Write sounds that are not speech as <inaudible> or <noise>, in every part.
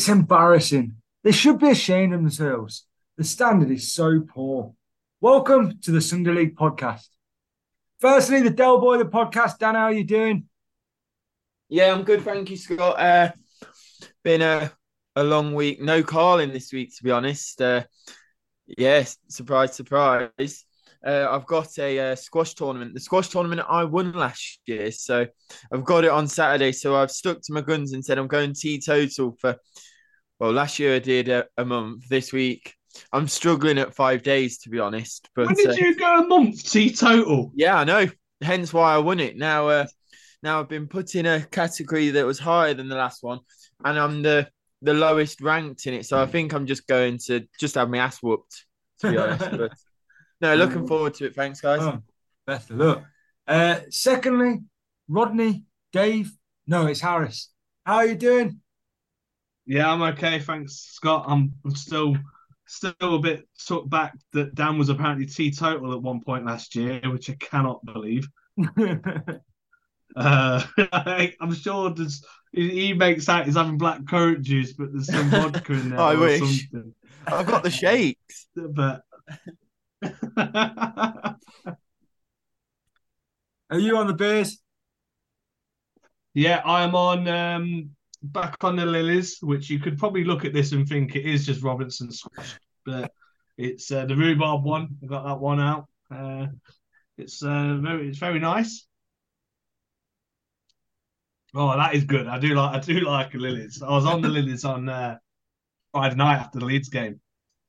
It's embarrassing. They should be ashamed of themselves. The standard is so poor. Welcome to the Sunday League podcast. Firstly, the Del Boy, the podcast. Dan, how are you doing? Yeah, I'm good, thank you, Scott. Uh, been a a long week. No Carling this week, to be honest. Uh, yeah, surprise, surprise. Uh, I've got a uh, squash tournament. The squash tournament I won last year, so I've got it on Saturday. So I've stuck to my guns and said I'm going teetotal for. Well, last year I did a, a month. This week I'm struggling at five days, to be honest. But when did uh, you go a month teetotal? yeah, I know. Hence why I won it. Now, uh, now I've been put in a category that was higher than the last one, and I'm the the lowest ranked in it. So I think I'm just going to just have my ass whooped. To be honest, <laughs> but no, looking forward to it. Thanks, guys. Oh, best of luck. Uh, secondly, Rodney, Dave. No, it's Harris. How are you doing? Yeah, I'm okay, thanks, Scott. I'm, I'm still still a bit took back that Dan was apparently teetotal at one point last year, which I cannot believe. <laughs> Uh, <laughs> I'm sure there's, he he makes out he's having black currant juice, but there's some vodka in there. <laughs> I or wish. something. I've got the shakes. But are you on the beers? yeah, I'm on um, back on the lilies, which you could probably look at this and think it is just Robinson squash, but it's uh, the rhubarb one. I got that one out. Uh, it's uh, very it's very nice. Oh, that is good. I do like I do like lilies. I was on the lilies on uh, Friday night after the Leeds game.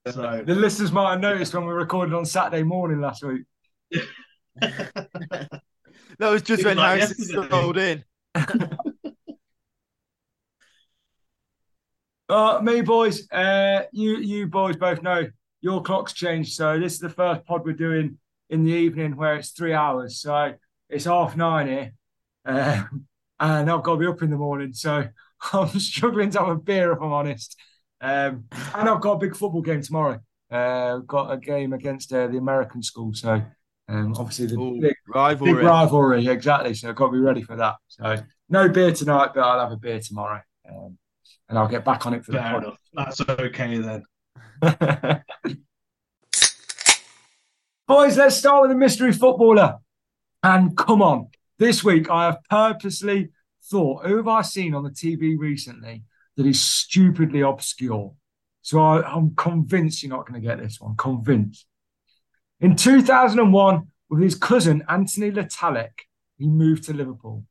So <laughs> The listeners might have noticed when we recorded on Saturday morning last week. <laughs> That was just It when was like Harris yesterday. rolled in. <laughs> Uh, me boys, uh, you you boys both know your clock's changed. So this is the first pod we're doing in the evening where it's three hours. So it's half nine here, uh, and I've got to be up in the morning. So <laughs> I'm struggling to have a beer if I'm honest. Um, and I've got a big football game tomorrow. Uh, got a game against uh, the American school. So um, obviously the Ooh, big, big rivalry. rivalry, exactly. So I've got to be ready for that. So no beer tonight, but I'll have a beer tomorrow. Um, and I'll get back on it for the pod. That's okay then. <laughs> Boys, let's start with the mystery footballer. And come on, this week I have purposely thought, who have I seen on the TV recently that is stupidly obscure? So I, I'm convinced you're not going to get this one. Convinced. In 2001, with his cousin Anthony Le Tallec, he moved to Liverpool.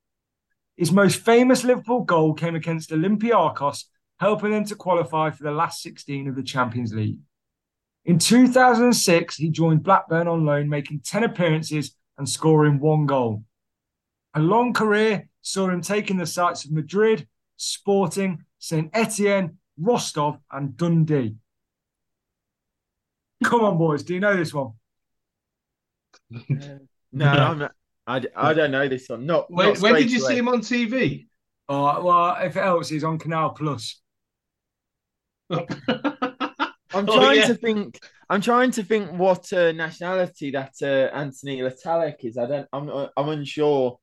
His most famous Liverpool goal came against Olympiacos, helping them to qualify for the last 16 of the Champions League. In 2006, he joined Blackburn on loan, making 10 appearances and scoring one goal. A long career saw him taking the sights of Madrid, Sporting, St. Etienne, Rostov, and Dundee. Come on, boys. Do you know this one? <laughs> No, I'm not. I, I don't know this one. Not. When, not when did you away. see him on TV? Oh, well, if it helps, he's on Canal Plus. <laughs> I'm Oh, trying yeah. to think. I'm trying to think what uh, nationality that uh, Anthony Le Tallec is. I don't. I'm. I'm unsure.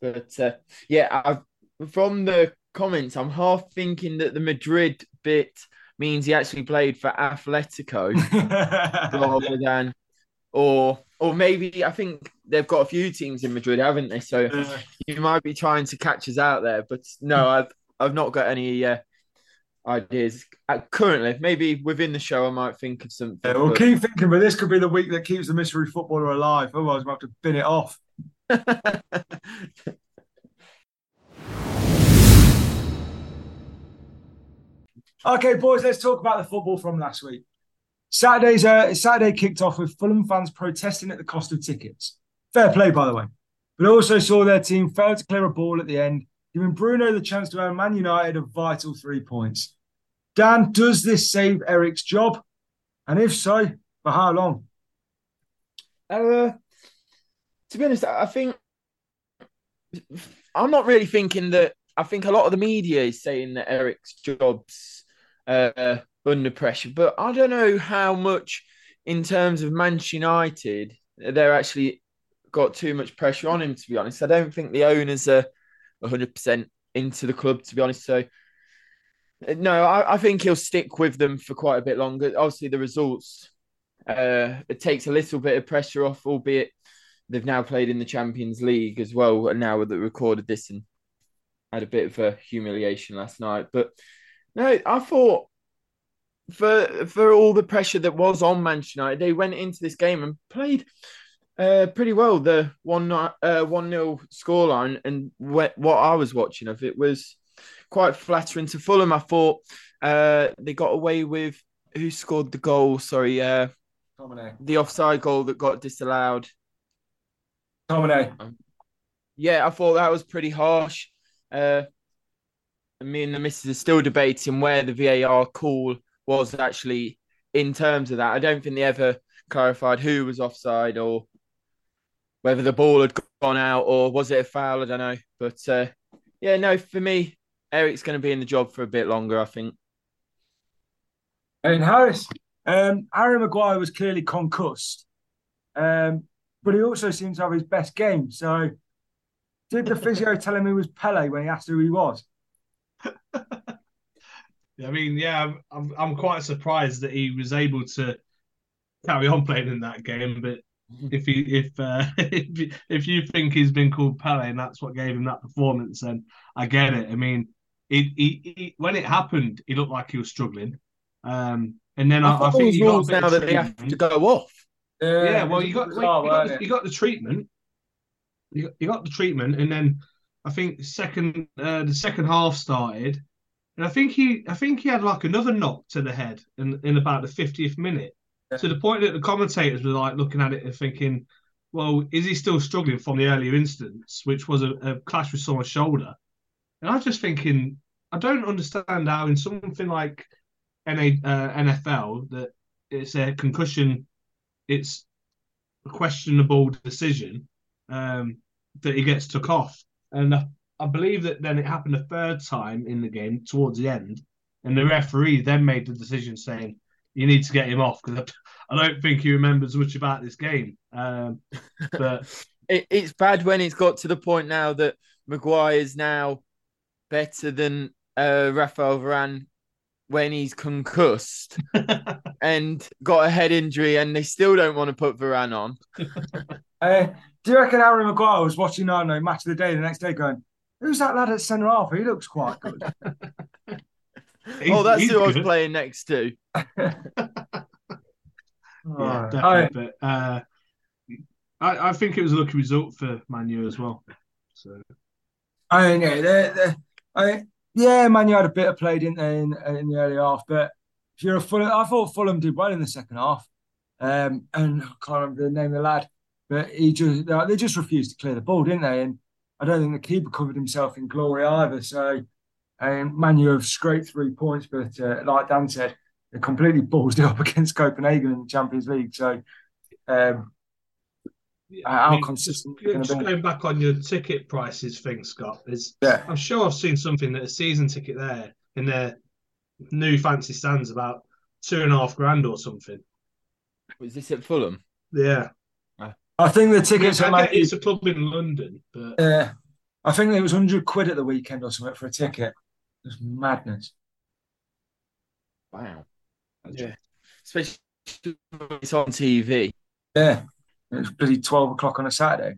But uh, yeah, I've from the comments, I'm half thinking that the Madrid bit means he actually played for Atletico <laughs> rather than, or or maybe I think they've got a few teams in Madrid, haven't they? So Uh, you might be trying to catch us out there, but no, I've I've not got any uh, ideas uh, currently. Maybe within the show, I might think of something. Yeah, we'll but- keep thinking, but this could be the week that keeps the mystery footballer alive. Otherwise, we'll have to bin it off. <laughs> Okay, boys, let's talk about the football from last week. Saturday's uh, Saturday kicked off with Fulham fans protesting at the cost of tickets. Fair play, by the way. But also saw their team fail to clear a ball at the end, giving Bruno the chance to earn Man United a vital three points. Dan, does this save Eric's job? And if so, for how long? Uh, to be honest, I think I'm not really thinking that. I think a lot of the media is saying that Eric's job's uh, under pressure, but I don't know how much in terms of Manchester United they're actually got too much pressure on him. To be honest, I don't think the owners are 100 percent into the club. To be honest, so No, I, I think he'll stick with them for quite a bit longer. Obviously, the results uh, it takes a little bit of pressure off, albeit they've now played in the Champions League as well. And now that recorded this and had a bit of a humiliation last night, but no, I thought for for all the pressure that was on Manchester United, they went into this game and played uh, pretty well. The one uh, one nil scoreline and what, what I was watching of it was quite flattering to Fulham. I thought uh, they got away with who scored the goal. Sorry, uh, the offside goal that got disallowed. Domine. Um, yeah, I thought that was pretty harsh. Uh, me and the missus are still debating where the VAR call was actually in terms of that. I don't think they ever clarified who was offside or whether the ball had gone out or was it a foul. I don't know. But uh, yeah, no, for me, Eric's going to be in the job for a bit longer, I think. And Harris, um, Harry Maguire was clearly concussed, um, but he also seems to have his best game. So, did the physio tell him he was Pele when he asked who he was? I mean, yeah, I'm, I'm quite surprised that he was able to carry on playing in that game. But if he if uh, <laughs> if, if you think he's been called Pele and that's what gave him that performance, then I get it. I mean, he, he, he when it happened, he looked like he was struggling. Um, and then I, I, I think he got now that they have to go off. Yeah, yeah well, you got, well, you, got the, you got the treatment. You got, you got the treatment, and then I think second uh, the second half started, and I think he I think he had like another knock to the head in in about the fiftieth minute. Yeah. To the point that the commentators were like looking at it and thinking, well, is he still struggling from the earlier instance, which was a, a clash with someone's shoulder? And I was just thinking, I don't understand how in something like NA, uh, NFL that it's a concussion, it's a questionable decision um, that he gets took off. And I, I believe that then it happened a third time in the game towards the end, and the referee then made the decision saying you need to get him off because I don't think he remembers much about this game. Um, <laughs> but it, it's bad when it's got to the point now that Maguire is now better than uh, Rafael Varane when he's concussed <laughs> and got a head injury, and they still don't want to put Varane on. <laughs> uh, do you reckon Harry Maguire was watching I know match of the day the next day, going, "Who's that lad at centre half? He looks quite good." <laughs> oh, that's who good. I was playing next to. <laughs> yeah, definitely. But uh, I, I think it was a lucky result for Manu as well. So. I mean, yeah, they're, they're, I yeah, Manu had a bit of play, didn't they, in, in the early half? But if you're a Fulham, I thought Fulham did well in the second half. Um, and I can't remember the name of the lad, but he just they just refused to clear the ball, didn't they? And I don't think the keeper covered himself in glory either. So, um, Man, you have scraped three points, but uh, like Dan said, they completely balls it up <laughs> against Copenhagen in the Champions League. So, um, yeah, how I mean, consistent. Just, just going back on your ticket prices thing, Scott, is yeah. I'm sure I've seen something that a season ticket there in their new fancy stands about two and a half grand or something. Was this at Fulham? Yeah. I think the tickets I mean, It's a club in London, but yeah, I think it was hundred quid at the weekend or something for a ticket. It was madness. Wow. Yeah. Especially it's on TV. Yeah. It was bloody 12 o'clock on a Saturday.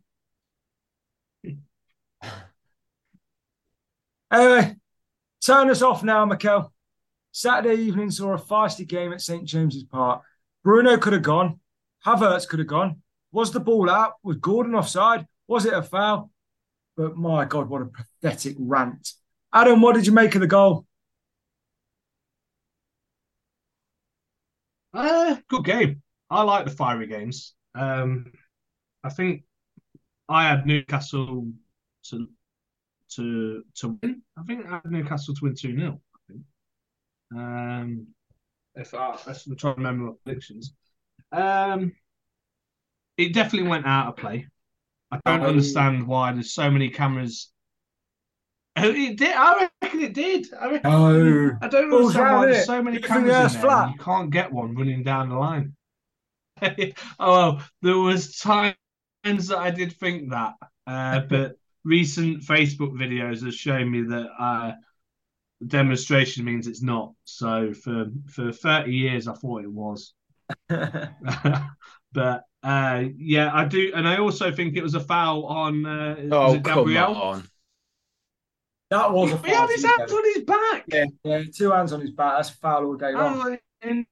<sighs> anyway, turn us off now, Mikel. Saturday evening saw a feisty game at St James's Park. Bruno could have gone. Havertz could have gone. Was the ball out? Was Gordon offside? Was it a foul? But my God, what a pathetic rant. Adam, what did you make of the goal? Uh, good game. I like the fiery games. Um, I think I had Newcastle to to to win. I think I had Newcastle to win two 0 I think. Um, if I, I'm trying to remember my predictions. Um, it definitely went out of play. I don't um, understand why there's so many cameras. Oh, it did. I reckon it did. I, reckon, oh, I don't understand why there's so many cameras in there. Flat. You can't get one running down the line. <laughs> oh, there was times that I did think that, uh, but recent Facebook videos have shown me that uh, the demonstration means it's not. So for for 30 years, I thought it was. <laughs> <laughs> but uh, yeah, I do, and I also think it was a foul on. Uh, Oh, was it Gabriel? come on. That was a He had foul. his hands on his back. Yeah, yeah, two hands on his back. That's a foul all day long. Oh, and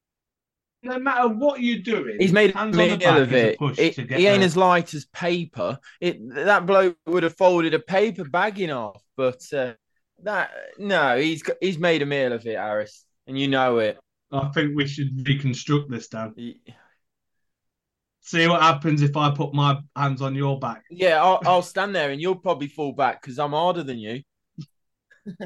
no matter what you're doing, He's made a hands on the back of it. It- he ain't there. as light as paper. It that bloke would have folded a paper bag in half, but uh, that no, he's got- he's made a meal of it, Harris, and you know it. I think we should reconstruct this, Dan. He- See what happens if I put my hands on your back. Yeah, I'll, I'll stand there, and you'll probably fall back because I'm harder than you. <laughs>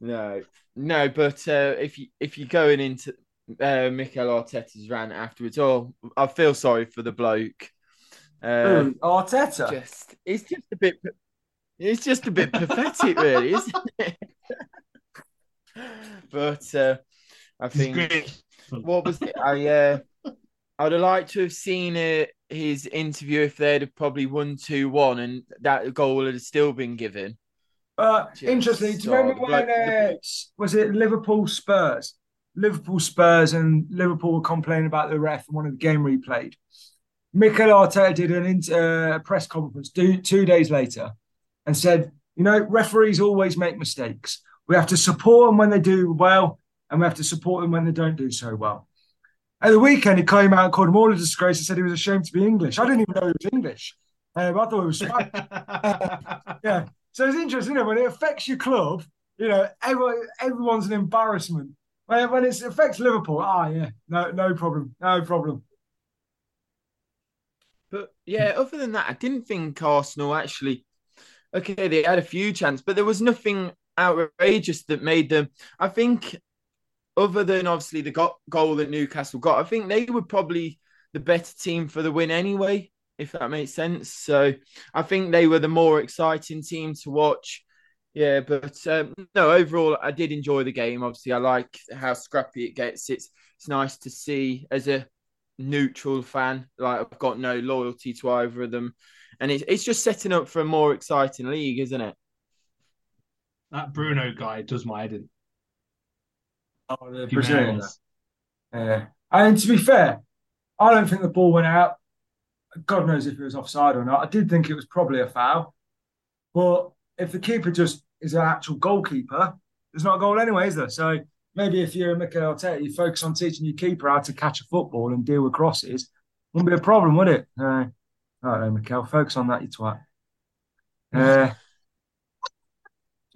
no, no, but uh, if you if you're going into uh, Mikel Arteta's rant afterwards, oh, I feel sorry for the bloke. Uh, Who? Arteta. just it's just a bit it's just a bit pathetic really isn't it <laughs> but uh i think what was it i uh i'd have liked to have seen uh, his interview if they'd have probably won 2-1 and that goal would have still been given Uh, Just interesting. Do you remember the when bloke- the- uh, was it Liverpool Spurs? Liverpool Spurs and Liverpool were complaining about the ref and one of the game replayed. Mikel Arteta did an inter, uh, press conference two, two days later and said, you know, referees always make mistakes. We have to support them when they do well, and we have to support them when they don't do so well. At the weekend, he came out and called him all a disgrace and said he was ashamed to be English. I didn't even know he was English. Um, I thought it was Spanish. <laughs> Yeah. So it's interesting, you know, when it affects your club, you know, everyone, everyone's an embarrassment. When, when it affects Liverpool, ah, yeah, no, no problem, no problem. but yeah other than that i didn't think arsenal actually okay they had a few chances but there was nothing outrageous that made them i think other than obviously the go- goal that newcastle got i think they were probably the better team for the win anyway if that makes sense. So i think they were the more exciting team to watch. Yeah but um, no overall i did enjoy the game. Obviously i like how scrappy it gets. It's it's nice to see as a neutral fan like i've got no loyalty to either of them. And it's, it's just setting up for a more exciting league isn't it? That Bruno guy does my head in. Oh, the Jimenez. Yeah. And to be fair, I don't think the ball went out. God knows if it was offside or not. I did think it was probably a foul. But if the keeper just is an actual goalkeeper, there's not a goal anyway, is there? So maybe if you're a Mikel Arteta, you focus on teaching your keeper how to catch a football and deal with crosses. Wouldn't be a problem, would it? No. I don't know, Mikel. Focus on that, you twat. Uh,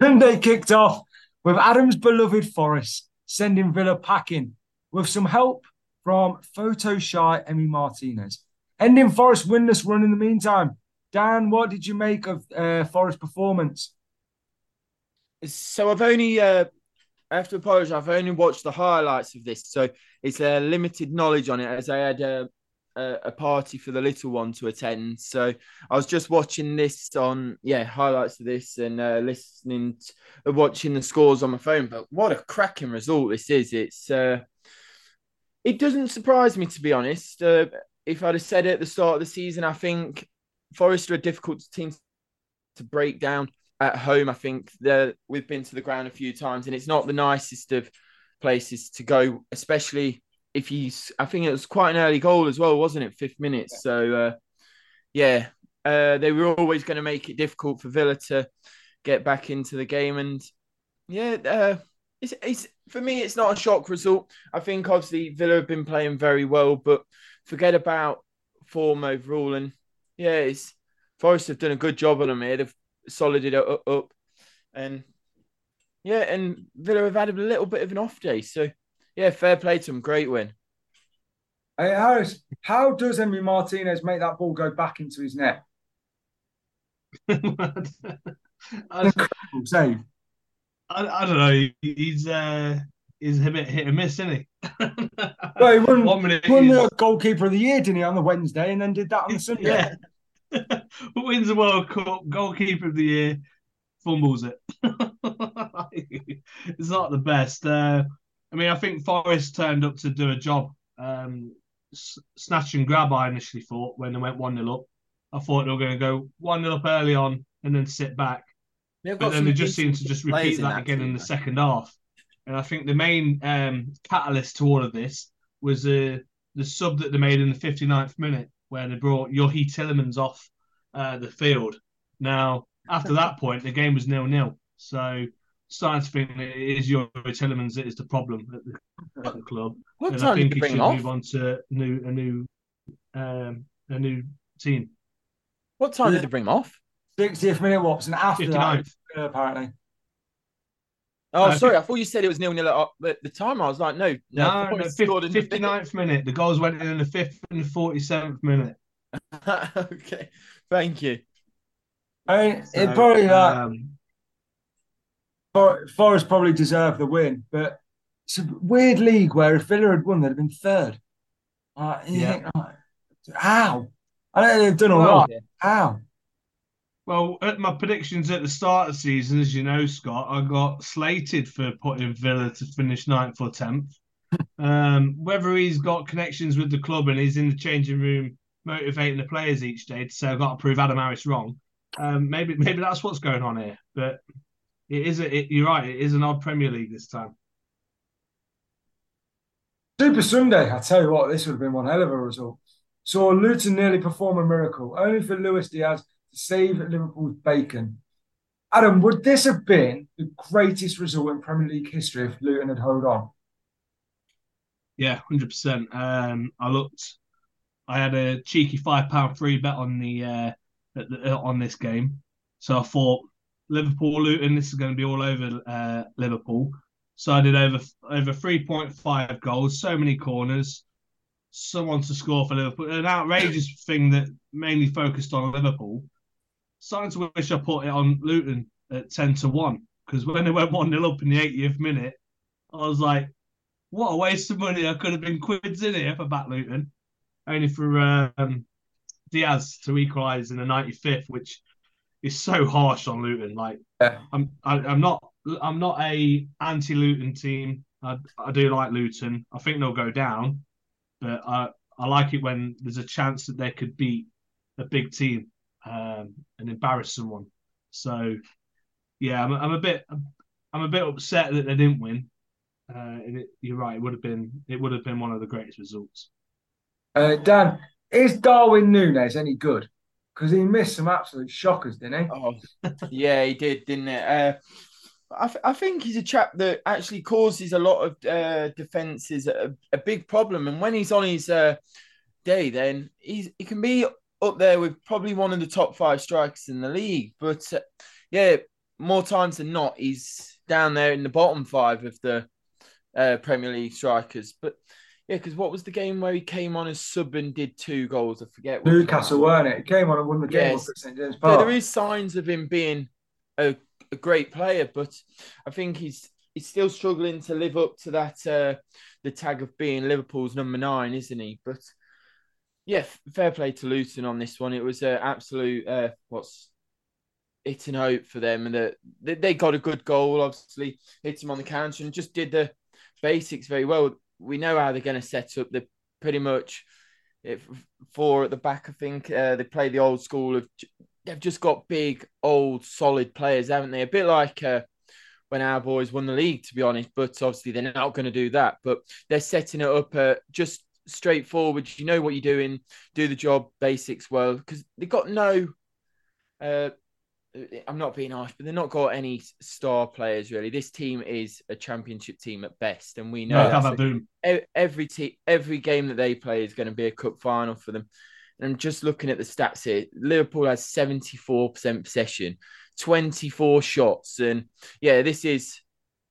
Sunday kicked off with Adam's beloved Forest sending Villa packing with some help from photo shy Emi Martinez. Ending Forest winless run in the meantime. Dan, what did you make of uh, Forest performance? so i've only uh I have to apologize. I've only watched the highlights of this, so it's a uh, limited knowledge on it. As I had a, a a party for the little one to attend, so I was just watching this on yeah highlights of this and uh, listening, to, watching the scores on my phone. But what a cracking result this is! It's uh, it doesn't surprise me to be honest. Uh, if I'd have said it at the start of the season, I think Forest are a difficult team to break down at home. I think that we've been to the ground a few times, and it's not the nicest of places to go, especially if you. I think it was quite an early goal as well, wasn't it? Fifth minute. So uh, yeah, uh, they were always going to make it difficult for Villa to get back into the game, and yeah, uh, it's it's for me. It's not a shock result. I think obviously Villa have been playing very well, but forget about form overall, and yeah, it's Forest have done a good job on them here. They've solid it up, up, and yeah, and Villa have had a little bit of an off day. So yeah, fair play to him. Great win. Hey, Harris, how does Emi Martinez make that ball go back into his net? <laughs> I, Incredible save. I, I don't know. He's uh, he's a bit hit and miss, isn't he? <laughs> Well, he won, One minute, won the goalkeeper of the year, didn't he, on the Wednesday, and then did that on the <laughs> Sunday? yeah, wins the World Cup, goalkeeper of the year, fumbles it. it's not the best. Uh, I mean, I think Forest turned up to do a job. Um, s- snatch and grab, I initially thought when they went one 0 up. I thought they were going to go one 0 up early on and then sit back. They've But then they just seem decent to just repeat that again team, in the second half. And I think the main um, catalyst to all of this was uh, the sub that they made in the 59th minute, where they brought Youri Tielemans off uh, the field. Now, after <laughs> that point, the game was nil nil. So, starting to think that it is Youri Tielemans that is the problem at the, at the club. What and I think they he should off? move on to a new a new um, a new team. What time did they bring him off? 60th minute, Watson. After that, 59th. uh, apparently. Oh, Uh, sorry. I thought you said it was nil nil at at the time. I was like, no, No, I thought no, he scored in the 59th minute. The goals went in in the fifth and 47th minute. <laughs> okay, thank you. I mean, it probably like um, For- Forest probably deserved the win, but it's a weird league where if Villa had won, they'd have been third. Uh, Yeah. think, how? I don't know they've done all Well, right. How? well, at my predictions at the start of the season, as you know, Scott, I got slated for putting Villa to finish ninth or tenth. <laughs> Um, whether he's got connections with the club and he's in the changing room motivating the players each day to say I've got to prove Adam Harris wrong, um, maybe maybe that's what's going on here. But it is a, it, you're right, it is an odd Premier League this time. Super Sunday, I tell you what, this would have been one hell of a result. Saw Luton nearly perform a miracle, only for Luis Diaz to save Liverpool's bacon. Adam, would this have been the greatest result in Premier League history if Luton had held on? Yeah, hundred percent. Um, I looked. I had a cheeky five pound free bet on the, uh, at the uh, on this game, so I thought Liverpool Luton. This is going to be all over uh, Liverpool. So I did over over three point five goals, so many corners, someone to score for Liverpool. An outrageous <laughs> thing that mainly focused on Liverpool. Starting to wish I put it on Luton at ten to one because when they went one 0 up in the 80th minute, I was like, what a waste of money. I could have been quids in here for back Luton. Only for um, Diaz to equalise in the 95th, which is so harsh on Luton. Like Yeah. I'm I, I'm not I'm not a anti Luton team. I, I do like Luton. I think they'll go down, but I I like it when there's a chance that they could beat a big team um, and embarrass someone. So yeah, I'm, I'm a bit I'm a bit upset that they didn't win. Uh, and it, you're right. It would have been it would have been one of the greatest results. Uh, Dan, is Darwin Nunez any good? Because he missed some absolute shockers, didn't he? Oh, yeah, he did, didn't it? Uh, I, th- I think he's a chap that actually causes a lot of uh, defenses a, a big problem. And when he's on his uh, day, then he's he can be up there with probably one of the top five strikers in the league. But uh, yeah, more times than not, he's down there in the bottom five of the uh, Premier League strikers. But yeah, because what was the game where he came on as sub and did two goals? I forget. Newcastle, weren't it? He came on and won the game Yes. at St James Park. there is signs of him being a, a great player, but I think he's he's still struggling to live up to that uh, the tag of being Liverpool's number nine, isn't he? But yeah, fair play to Luton on this one. It was an absolute uh, what's it and hope for them, and that they, they got a good goal. Obviously, hit him on the counter and just did the basics very well. We know how they're going to set up. They're pretty much if four at the back. I think uh, they play the old school of they've just got big, old, solid players, haven't they? A bit like uh, when our boys won the league, to be honest. But obviously, they're not going to do that. But they're setting it up uh, just straightforward. You know what you're doing, do the job, basics well, because they've got no. Uh, I'm not being harsh, but they've not got any star players really. This team is a championship team at best, and we know No, that's have a a- boom. every te- every game that they play is going to be a cup final for them. And I'm just looking at the stats here. Liverpool has 74% possession, 24 shots, and yeah, this is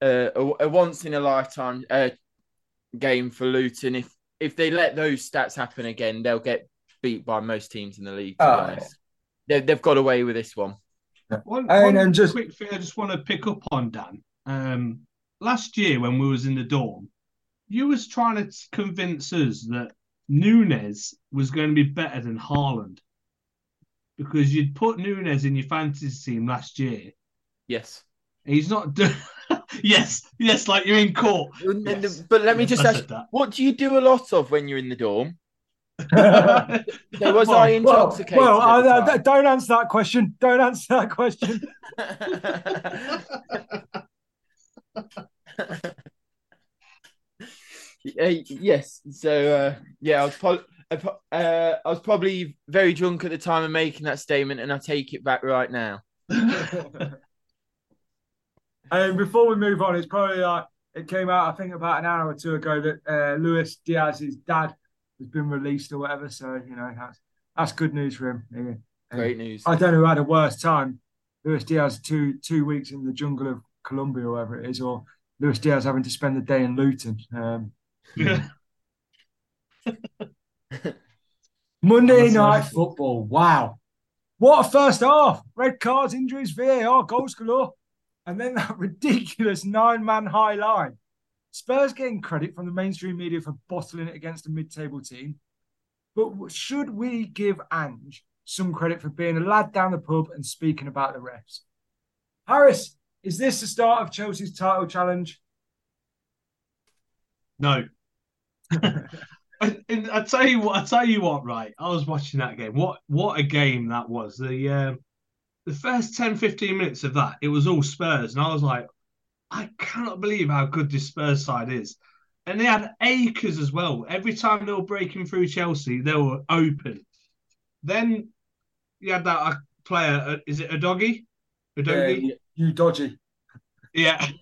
uh, a, a once in a lifetime uh, game for Luton. If if they let those stats happen again, they'll get beat by most teams in the league. To Oh, be honest, they've got away with this one. One, And- one and just- quick thing I just want to pick up on, Dan. Um, last year when we was in the dorm, you was trying to convince us that Nunez was going to be better than Haaland because you'd put Nunez in your fantasy team last year. Yes. He's not doing. <laughs> yes, yes, like you're in court. Yes. But let me just I ask, that. what do you do a lot of when you're in the dorm? <laughs> So was I intoxicated? Well, at the I, I- don't answer that question. Don't answer that question. <laughs> Uh, yes. So uh, yeah, I was pro- I pro- uh, I was probably very drunk at the time of making that statement, and I take it back right now. And <laughs> before we move on, it's probably like it came out, I think, about an hour or two ago that uh, Luis Diaz's dad has been released or whatever. So you know that's that's good news for him. Yeah. Great news. I don't know who had a worse time. Luis Diaz two two weeks in the jungle of Colombia or whatever it is, or Luis Diaz having to spend the day in Luton. Um, Yeah. <laughs> Monday night football. Wow. What a first half. Red cards, injuries, VAR, goals galore. And then that <laughs> ridiculous nine man high line. Spurs getting credit from the mainstream media for bottling it against a mid table team. But should we give Ange some credit for being a lad down the pub and speaking about the refs? Harris, is this the start of Chelsea's title challenge? No. <laughs> I, I tell you what, I tell you what, right? I was watching that game. What what a game that was. The um, the first 10, 15 minutes of that, it was all Spurs, and I was like, I cannot believe how good this Spurs side is. And they had acres as well. Every time they were breaking through Chelsea, they were open. Then you had that uh, player. Uh, is it a doggy? A doggy? you dodgy. Yeah. <laughs>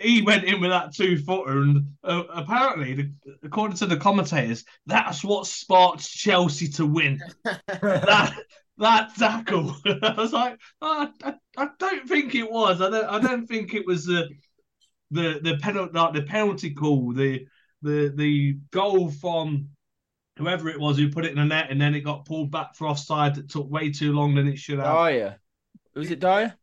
He went in with that two footer, and uh, apparently, the, according to the commentators, that's what sparked Chelsea to win. <laughs> that that tackle. <laughs> I was like, oh, I, I don't think it was. I don't. I don't think it was the the the penalty like the penalty call. The the the goal from whoever it was who put it in the net, and then it got pulled back for offside. That took way too long than it should have. Dier. Was it Dier?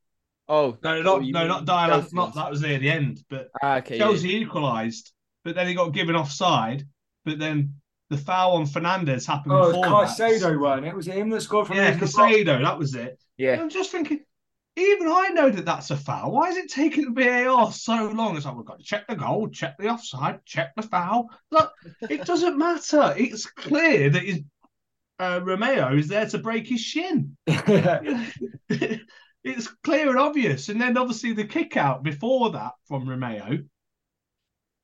Oh, No, oh, not you no, mean not Dier. Chelsea Not that was near the end, but Ah, okay. yeah. Chelsea equalised, but then he got given offside. But then the foul on Fernandez happened Oh, before it's that. Caicedo, wasn't it? Was it him that scored from Yeah, the box? Caicedo, that was it. And Yeah. I'm just thinking, even I know that that's a foul. Why is it taking the VAR so long? It's like we've got to check the goal, check the offside, check the foul. Look, it doesn't matter. It's clear that his uh, Romero is there to break his shin. <laughs> <laughs> it's clear and obvious. And then obviously the kick out before that from Romero,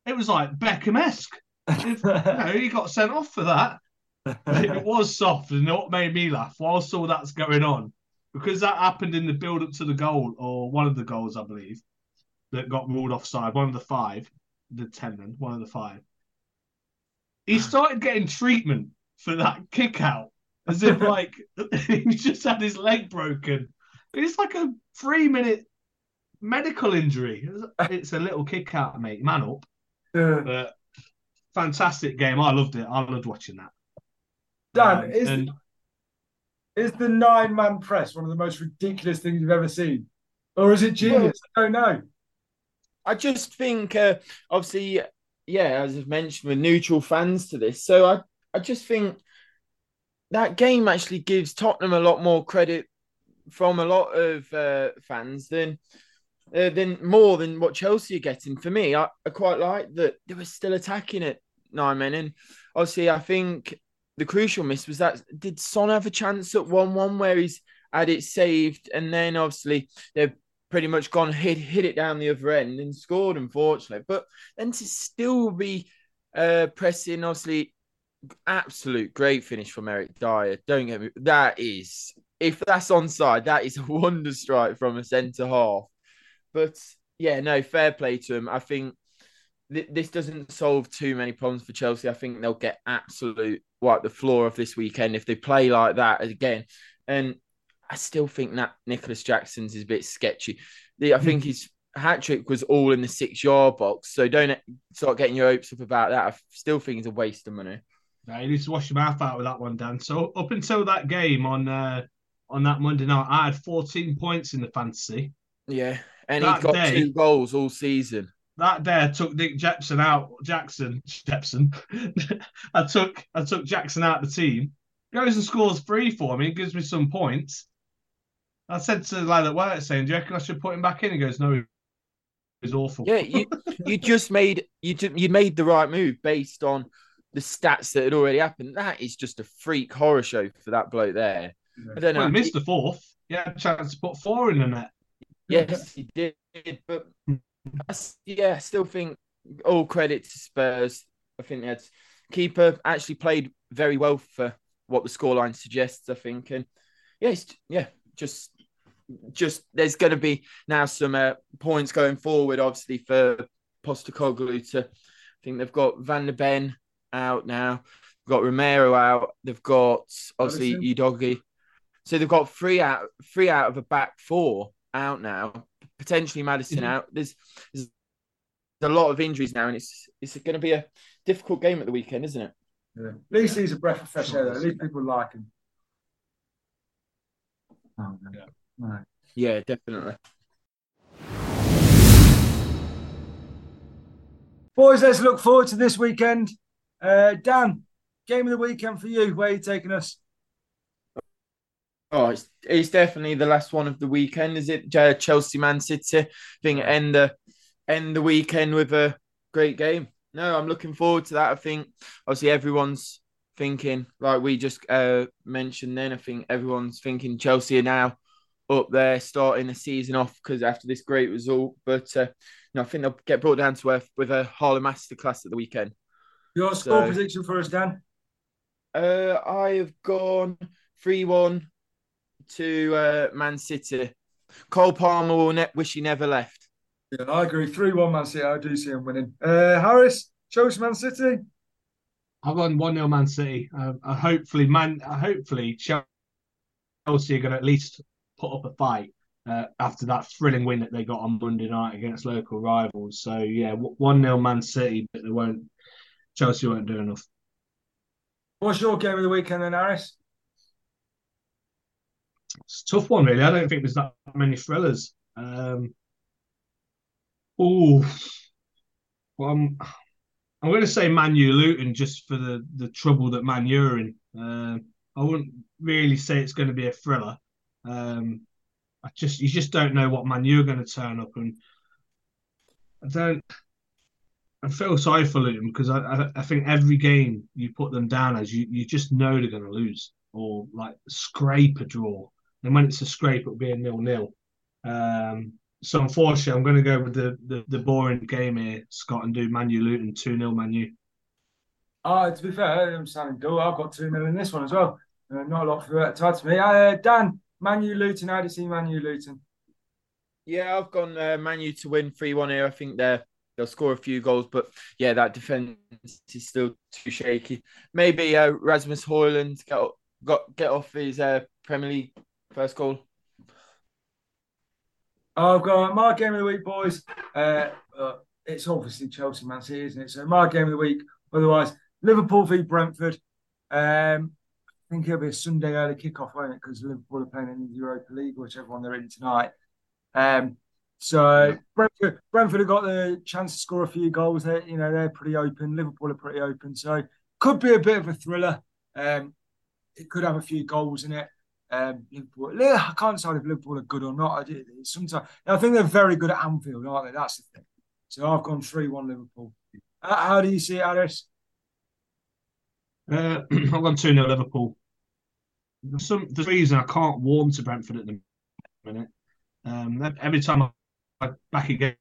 it was like Beckham esque. He got sent off for that. it was soft, and what made me laugh whilst all that's going on, because that happened in the build up to the goal, or one of the goals, I believe, that got ruled offside, one of the five, the ten then, one of the five. He started getting treatment for that kick out, as if <laughs> like <laughs> he just had his leg broken. It's like a three minute medical injury. It's a little kick out, mate. Man up. Uh, But fantastic game. I loved it. I loved watching that. Dan, Um, is, and is the nine man press one of the most ridiculous things you've ever seen? Or is it genius? I don't know. I just think, uh, obviously, yeah, as I've mentioned, we're neutral fans to this. So I, I just think that game actually gives Tottenham a lot more credit from a lot of uh, fans than uh, than more than what Chelsea are getting. For me, I, I quite like that they were still attacking at nine men, and obviously, I think the crucial miss was that did Son have a chance at one one where he's had it saved, and then obviously they've pretty much gone hit hit it down the other end and scored, unfortunately. But then to still be uh, pressing, obviously, absolute great finish from Eric Dier. Don't get me that is if that's onside, that is a <laughs> wonder strike from a centre half. But yeah, no, fair play to him. I think th- this doesn't solve too many problems for Chelsea. I think they'll get absolute wipe the floor of this weekend if they play like that again. And I still think that Nicolas Jackson's is a bit sketchy. I think his hat trick was all in the six yard box. So don't start getting your hopes up about that. I still think it's a waste of money. No, you need to wash your mouth out with that one, Dan. So up until that game on uh, on that Monday night, I had 14 points in the fantasy. Yeah. And That he's got day- two goals all season. That day I took Nick Jepson out. Jackson, Jepson. <laughs> I took I took Jackson out of the team. Goes and scores three for me. Gives me some points. I said to the lad at work, saying, "Do you reckon I should put him back in?" He goes, "No, he's awful." Yeah, you you just made you you made the right move based on the stats that had already happened. That is just a freak horror show for that bloke there. Yeah. I don't know. Well, he missed the fourth. He had a chance to put four in the net. Yes, <laughs> he did. But I, yeah, I still think all credit to Spurs. I think that keeper actually played very well for what the scoreline suggests. I think, and yeah, yeah, just just there's going to be now some uh, points going forward, obviously for Postecoglou to. I think they've got Van de Ven out now. They've got Romero out. They've got obviously Udogie. So they've got three out, three out of a back four out now. Potentially Maddison mm-hmm. out. There's, there's a lot of injuries now, and it's it's going to be a difficult game at the weekend, isn't it? Yeah. At least he's a breath of fresh air. Though. At least people like him. Oh, yeah. Right. yeah, definitely. Boys, let's look forward to this weekend. Uh, Dan, game of the weekend for you. Where are you taking us? Oh, it's, it's definitely the last one of the weekend. Is it uh, Chelsea Man City? I think end the end the weekend with a great game. No, I'm looking forward to that. I think obviously everyone's thinking like we just uh, mentioned. Then I think everyone's thinking Chelsea are now up there starting the season off because after this great result. But uh, no, I think they'll get brought down to earth with a Haaland Masterclass at the weekend. Your score so, prediction for us, Dan? Uh, I have gone three-one to uh, Man City. Cole Palmer will ne- wish he never left. Yeah, I agree. 3 1 Man City. I do see him winning. Uh, Harris, Chelsea Man City. I've gone 1 0 Man City. Uh, uh, hopefully, man, uh, hopefully, Chelsea are going to at least put up a fight uh, after that thrilling win that they got on Monday night against local rivals. So, yeah, 1 0 Man City, but they won't, Chelsea won't do enough. What's your game of the weekend then, Harris? It's a tough one, really. I don't think there's that many thrillers. Um, oh, well, I'm, I'm going to say Manu Luton just for the, the trouble that Man Manu are in. Uh, I wouldn't really say it's going to be a thriller. Um, I just you just don't know what Man Manu are going to turn up, and I don't. I feel sorry for Luton because I, I, I think every game you put them down as you you just know they're going to lose or like scrape a draw. And when it's a scrape, it'll be a nil nil. Um, so unfortunately, I'm going to go with the, the, the boring game here, Scott, and do Manu Luton 2 0 Manu. Uh, to be fair, I'm sounding dull. I've got 2 0 in this one as well. Uh, not a lot for that to add to me. Uh, Dan, Manu Luton, how do you see Manu Luton? Yeah, I've gone uh, Manu to win 3 1 here. I think they're they'll score a few goals, but yeah, that defense is still too shaky. Maybe uh, Rasmus Højlund get got get off his uh, Premier League First goal. I've got my game of the week, boys. Uh, uh, it's obviously Chelsea Man City, isn't it? So my game of the week. Otherwise, Liverpool v Brentford. Um, I think it'll be a Sunday early kickoff, won't it? Because Liverpool are playing in the Europa League, whichever one they're in tonight. Um, so Brentford, Brentford have got the chance to score a few goals. They, you know, they're pretty open. Liverpool are pretty open, so could be a bit of a thriller. Um, it could have a few goals in it. Um, Liverpool, I can't decide if Liverpool are good or not. I sometimes I think they're very good at Anfield, aren't they? That's the thing. So I've gone three-one Liverpool. How, how, do you see it, Alice? Uh, <clears throat> I've gone two 0 Liverpool. There's some there's reason I can't warm to Brentford at the minute. Um, every time I back again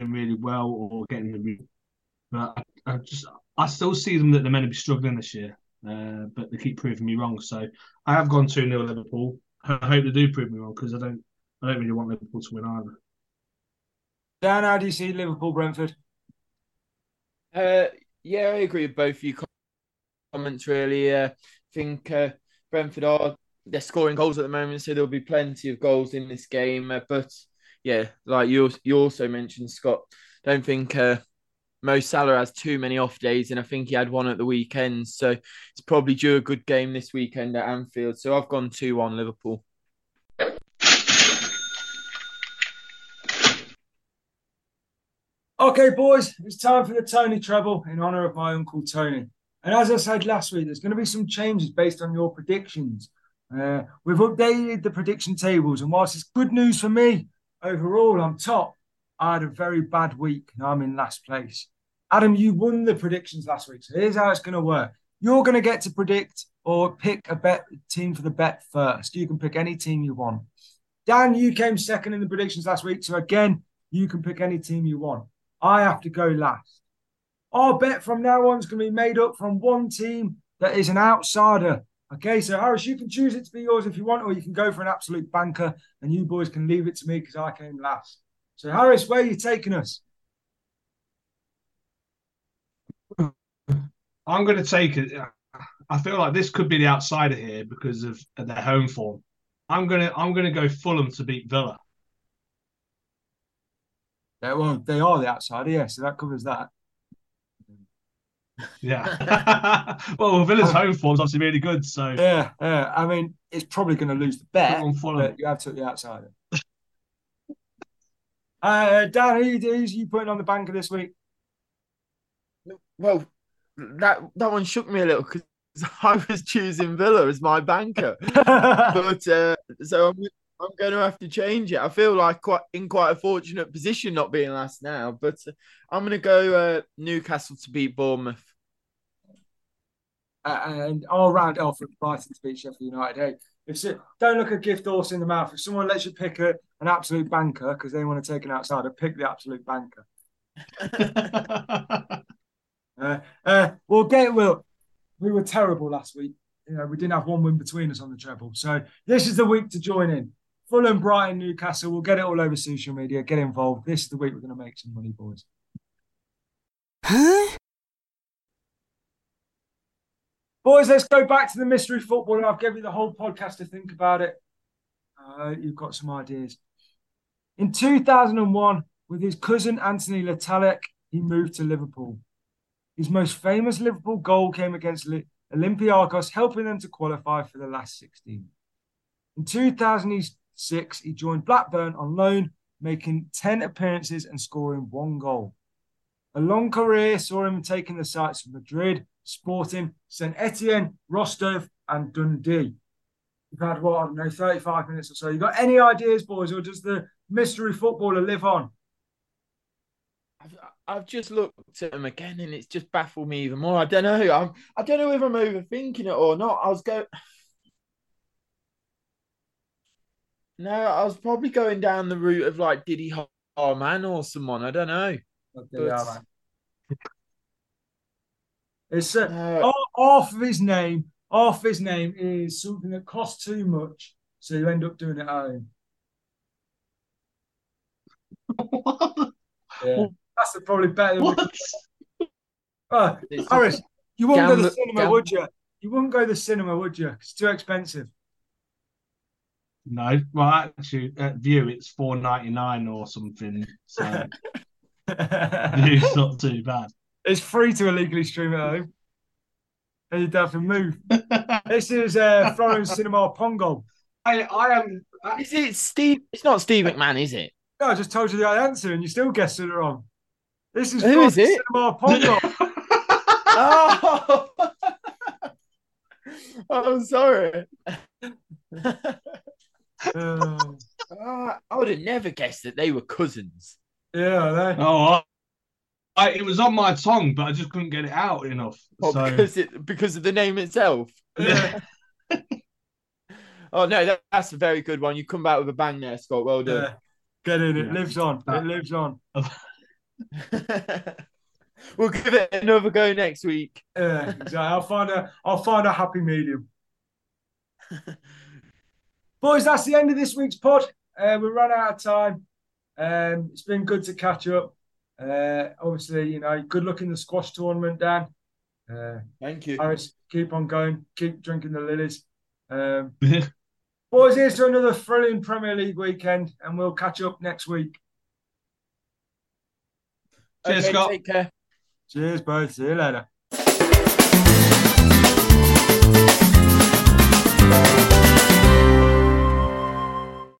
really well or getting the but I, I just I still see them that they're meant to be struggling this year. Uh, but they keep proving me wrong. So I have gone 2 0 Liverpool. <laughs> I hope they do prove me wrong because I don't I don't really want Liverpool to win either. Dan, how do you see Liverpool Brentford? Uh, yeah, I agree with both of your comments. Really, uh, I think uh, Brentford are they're scoring goals at the moment, so there'll be plenty of goals in this game. Uh, but yeah, like you you also mentioned, Scott, don't think uh, Mo Salah has too many off days, and I think he had one at the weekend. So it's probably due a good game this weekend at Anfield. So I've gone 2 1 Liverpool. Okay, boys, it's time for the Tony treble in honour of my uncle Tony. And as I said last week, there's going to be some changes based on your predictions. Uh, we've updated the prediction tables, and whilst it's good news for me overall, I'm top. I had a very bad week, and I'm in last place. Adam, you won the predictions last week. So here's how it's going to work. You're going to get to predict or pick a bet team for the bet first. You can pick any team you want. Dan, you came second in the predictions last week. So again, you can pick any team you want. I have to go last. Our bet from now on is going to be made up from one team that is an outsider. Okay, so Harris, you can choose it to be yours if you want, or you can go for an absolute banker, and you boys can leave it to me because I came last. So, Harris, where are you taking us? I'm going to take it. I feel like this could be the outsider here because of their home form. I'm gonna I'm gonna go Fulham to beat Villa. Yeah, well, they are the outsider, yeah, so that covers that. Yeah. <laughs> <laughs> well, Villa's home form's obviously really good, so yeah, yeah. I mean, it's probably going to lose the bet, On but you have to the outsider. <laughs> uh, Dan, who who's you putting on the banker this week? Well, that that one shook me a little because <laughs> I was choosing Villa as my banker, <laughs> but uh, so I'm I'm going to have to change it. I feel like quite in quite a fortunate position not being last now, but uh, I'm going to go uh, Newcastle to beat Bournemouth. Uh, and I'll round off with Brighton to beat Sheffield United. Hey, if so, don't look a gift horse in the mouth. If someone lets you pick a, an absolute banker because they want to take an outsider, pick the absolute banker. <laughs> uh, uh, we'll get Will. We were terrible last week. You know, we didn't have one win between us on the treble. So this is the week to join in. Fulham, Brighton, Newcastle. We'll get it all over social media. Get involved. This is the week we're going to make some money, boys. Huh? Boys, let's go back to the mystery football, and I've given you the whole podcast to think about it. Uh, you've got some ideas. In 2001, with his cousin Anthony Le he moved to Liverpool. His most famous Liverpool goal came against Olympiacos, helping them to qualify for the last 16. In 2006, he joined Blackburn on loan, making 10 appearances and scoring one goal. A long career saw him taking the sights of Madrid, Sporting, St Etienne, Rostov, and Dundee. You've had what, I don't know, 35 minutes or so. You got any ideas, boys, or does the mystery footballer live on? I've, I've just looked at him again and it's just baffled me even more. I don't know. I'm, I don't know if I'm overthinking it or not. I was going. No, I was probably going down the route of like Didi Hamann or someone. I don't know. But... It's uh, half of his name. Half his name is something that costs too much, so you end up doing it at home. <laughs> yeah, that's probably better. Than what? Uh, Harris, you wouldn't go to the cinema, would you? You wouldn't go to the cinema, would you? It's too expensive. No, well, actually, at Vue it's four ninety nine or something. So <laughs> it's not too bad. It's free to illegally stream at home. And you don't have to move. <laughs> this is uh, Florence Sinama Pongolle. I, I am. Is it Steve? It's not Steve McMahon, is it? No, I just told you the answer, and you still guessed it wrong. This is Who Florence is it? Sinama Pongolle. <laughs> oh. <laughs> I'm sorry. <laughs> Uh, I would have never guessed that they were cousins. Yeah, they. Oh, I, it was on my tongue, but I just couldn't get it out enough. Oh, so... because it because of the name itself. Yeah. oh no, that, that's a very good one. You come back with a bang there, Scott. Well done. Yeah. Get in. It yeah. lives on. It lives on. <laughs> we'll give it another go next week. Yeah, exactly. I'll find a I'll find a happy medium. <laughs> Boys, that's the end of this week's pod. Uh, we run out of time. Um, it's been good to catch up. Uh, obviously, you know, good luck in the squash tournament, Dan. Uh, Thank you. Harris, keep on going. Keep drinking the lilies. Um, <laughs> boys, here's to another thrilling Premier League weekend, and we'll catch up next week. Cheers, okay, Scott. Take care. Cheers, both. See you later.